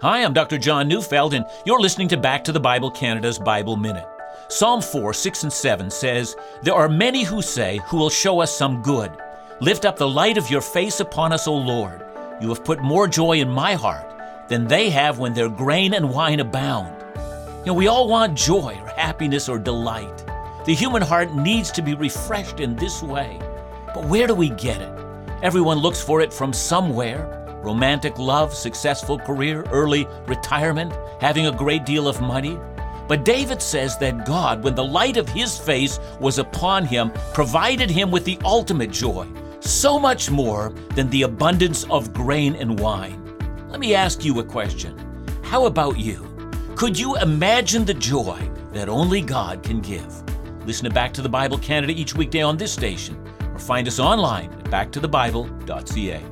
Hi, I'm Dr. John Neufeld, and you're listening to Back to the Bible Canada's Bible Minute. Psalm 4, 6, and 7 says, There are many who say, Who will show us some good. Lift up the light of your face upon us, O Lord. You have put more joy in my heart than they have when their grain and wine abound. You know, we all want joy or happiness or delight. The human heart needs to be refreshed in this way. But where do we get it? Everyone looks for it from somewhere romantic love, successful career, early retirement, having a great deal of money. But David says that God, when the light of his face was upon him, provided him with the ultimate joy, so much more than the abundance of grain and wine. Let me ask you a question. How about you? Could you imagine the joy that only God can give? Listen to Back to the Bible Canada each weekday on this station or find us online at backtothebible.ca.